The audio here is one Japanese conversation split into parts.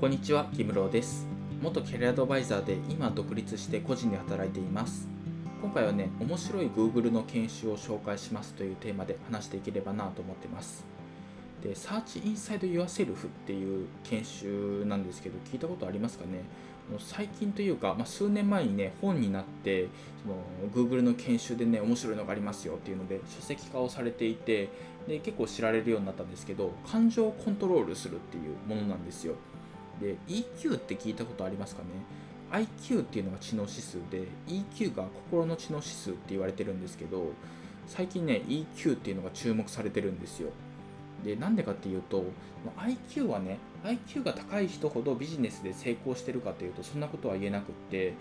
こんにちは、木室です。元キャリアアドバイザーで今独立して個人で働いています。今回はね、面白い Google の研修を紹介しますというテーマで話していければなと思ってます。で、Search Inside Yourself っていう研修なんですけど、聞いたことありますかね？最近というか、まあ、数年前にね、本になって、その Google の研修でね、面白いのがありますよっていうので、書籍化をされていて、で結構知られるようになったんですけど、感情をコントロールするっていうものなんですよ。で EQ って聞いたことありますかね？IQ っていうのが知能指数で EQ が心の知能指数って言われてるんですけど最近ね EQ っていうのが注目されてるんですよ。でなんでかっていうと IQ はね IQ が高い人ほどビジネスで成功してるかというとそんなことは言えなくって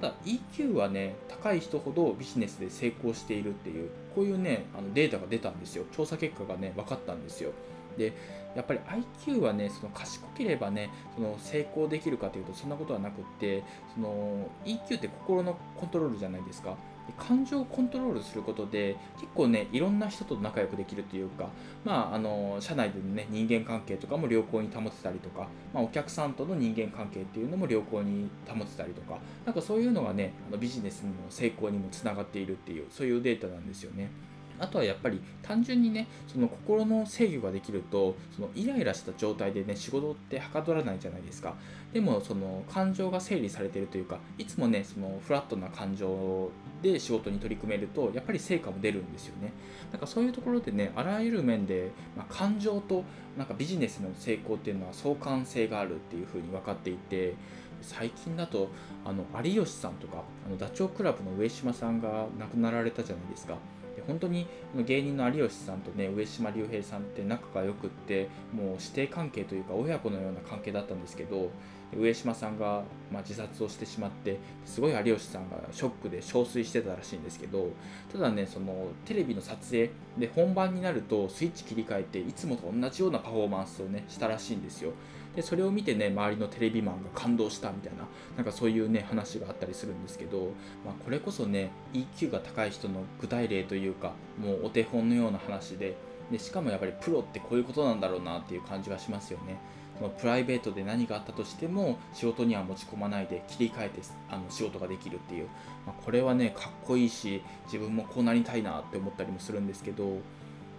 ただ EQ はね高い人ほどビジネスで成功しているっていうこういうねあのデータが出たんですよ。調査結果がね分かったんですよ。でやっぱり IQ はねその賢ければねその成功できるかというとそんなことはなくってその EQ って心のコントロールじゃないですか感情をコントロールすることで結構ねいろんな人と仲良くできるというかまああの社内でのね人間関係とかも良好に保てたりとか、まあ、お客さんとの人間関係っていうのも良好に保てたりとかなんかそういうのがねあのビジネスの成功にもつながっているっていうそういうデータなんですよね。あとはやっぱり単純にねその心の制御ができるとそのイライラした状態でね仕事ってはかどらないじゃないですか。でもその感情が整理されてるというかいつもねそのフラットな感情で仕事に取り組めるとやっぱり成果も出るんですよね。なんかそういうところでねあらゆる面で、まあ、感情となんかビジネスの成功っていうのは相関性があるっていうふうに分かっていて最近だとあの有吉さんとかあのダチョウ倶楽部の上島さんが亡くなられたじゃないですか。で本当に芸人の有吉さんとね上島竜兵さんって仲が良くってもう師弟関係というか親子のような関係だったんですけど上島さんが、まあ、自殺をしてしまってすごい有吉さんがショックで憔悴してたらしいんですけどただねそのテレビの撮影で本番になるとスイッチ切り替えていつもと同じようなパフォーマンスをねしたらしいんですよ。でそれを見てね周りのテレビマンが感動したみたいななんかそういうね話があったりするんですけど、まあ、これこそね EQ が高い人の具体例というかもうお手本のような話ででしかもやっぱりプロってこういうことなんだろうなっていう感じがしますよね。そのプライベートで何があったとしても仕事には持ち込まないで切り替えてあの仕事ができるっていう、まあ、これはねかっこいいし自分もこうなりたいなって思ったりもするんですけど。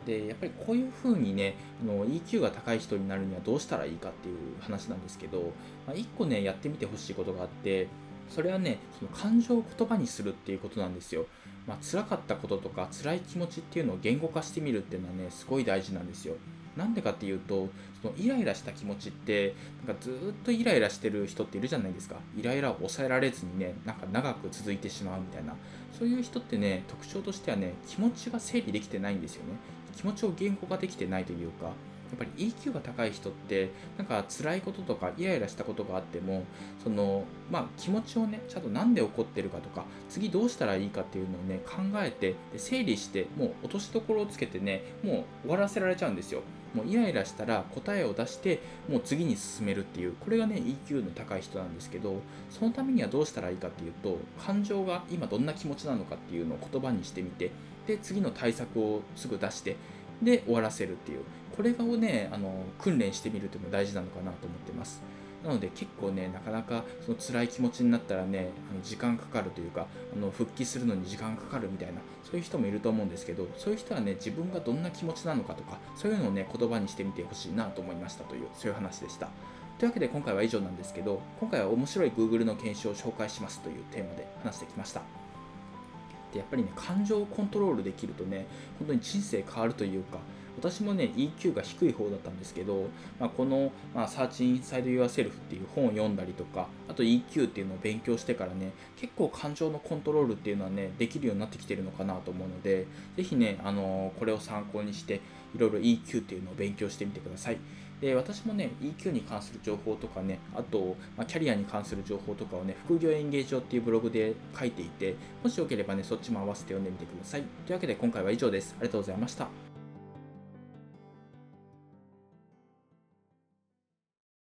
でやっぱりこういう風にねあの EQ が高い人になるにはどうしたらいいかっていう話なんですけど、まあ、1個ねやってみてほしいことがあって。それはねその感情を言葉にするっていうことなんですよ、まあ辛かったこととか辛い気持ちっていうのを言語化してみるっていうのはねすごい大事なんですよ。なんでかっていうとそのイライラした気持ちってなんかずっとイライラしてる人っているじゃないですか。イライラを抑えられずにねなんか長く続いてしまうみたいな。そういう人ってね特徴としてはね気持ちが整理できてないんですよね。気持ちを言語化できてないというかやっぱり EQ が高い人ってなんか辛いこととかイライラしたことがあってもそのまあ気持ちをねちゃんと何で起こってるかとか次どうしたらいいかっていうのをね考えて整理してもう落としどころをつけてねもう終わらせられちゃうんですよ。もうイライラしたら答えを出してもう次に進めるっていう。これがね EQ の高い人なんですけどそのためにはどうしたらいいかっていうと感情が今どんな気持ちなのかっていうのを言葉にしてみてで次の対策をすぐ出してで終わらせるっていう。これをねあの訓練してみるというのも大事なのかなと思ってます。なので結構ねなかなかその辛い気持ちになったらねあの時間かかるというかあの復帰するのに時間かかるみたいなそういう人もいると思うんですけどそういう人はね自分がどんな気持ちなのかとかそういうのをね言葉にしてみてほしいなと思いましたというそういう話でした。というわけで今回は以上なんですけど今回は面白い Google の研修を紹介しますというテーマで話してきました。でやっぱりね感情をコントロールできるとね本当に人生変わるというか私もね EQ が低い方だったんですけど、まあ、この、まあ、Search Inside Yourself っていう本を読んだりとかあと EQ っていうのを勉強してからね結構感情のコントロールっていうのはねできるようになってきてるのかなと思うのでぜひね、あのこれを参考にしていろいろ EQ っていうのを勉強してみてください。で私もね EQ に関する情報とかねあと、まあ、キャリアに関する情報とかをね副業演芸場っていうブログで書いていてもしよければねそっちも合わせて読んでみてください。というわけで今回は以上です。ありがとうございました。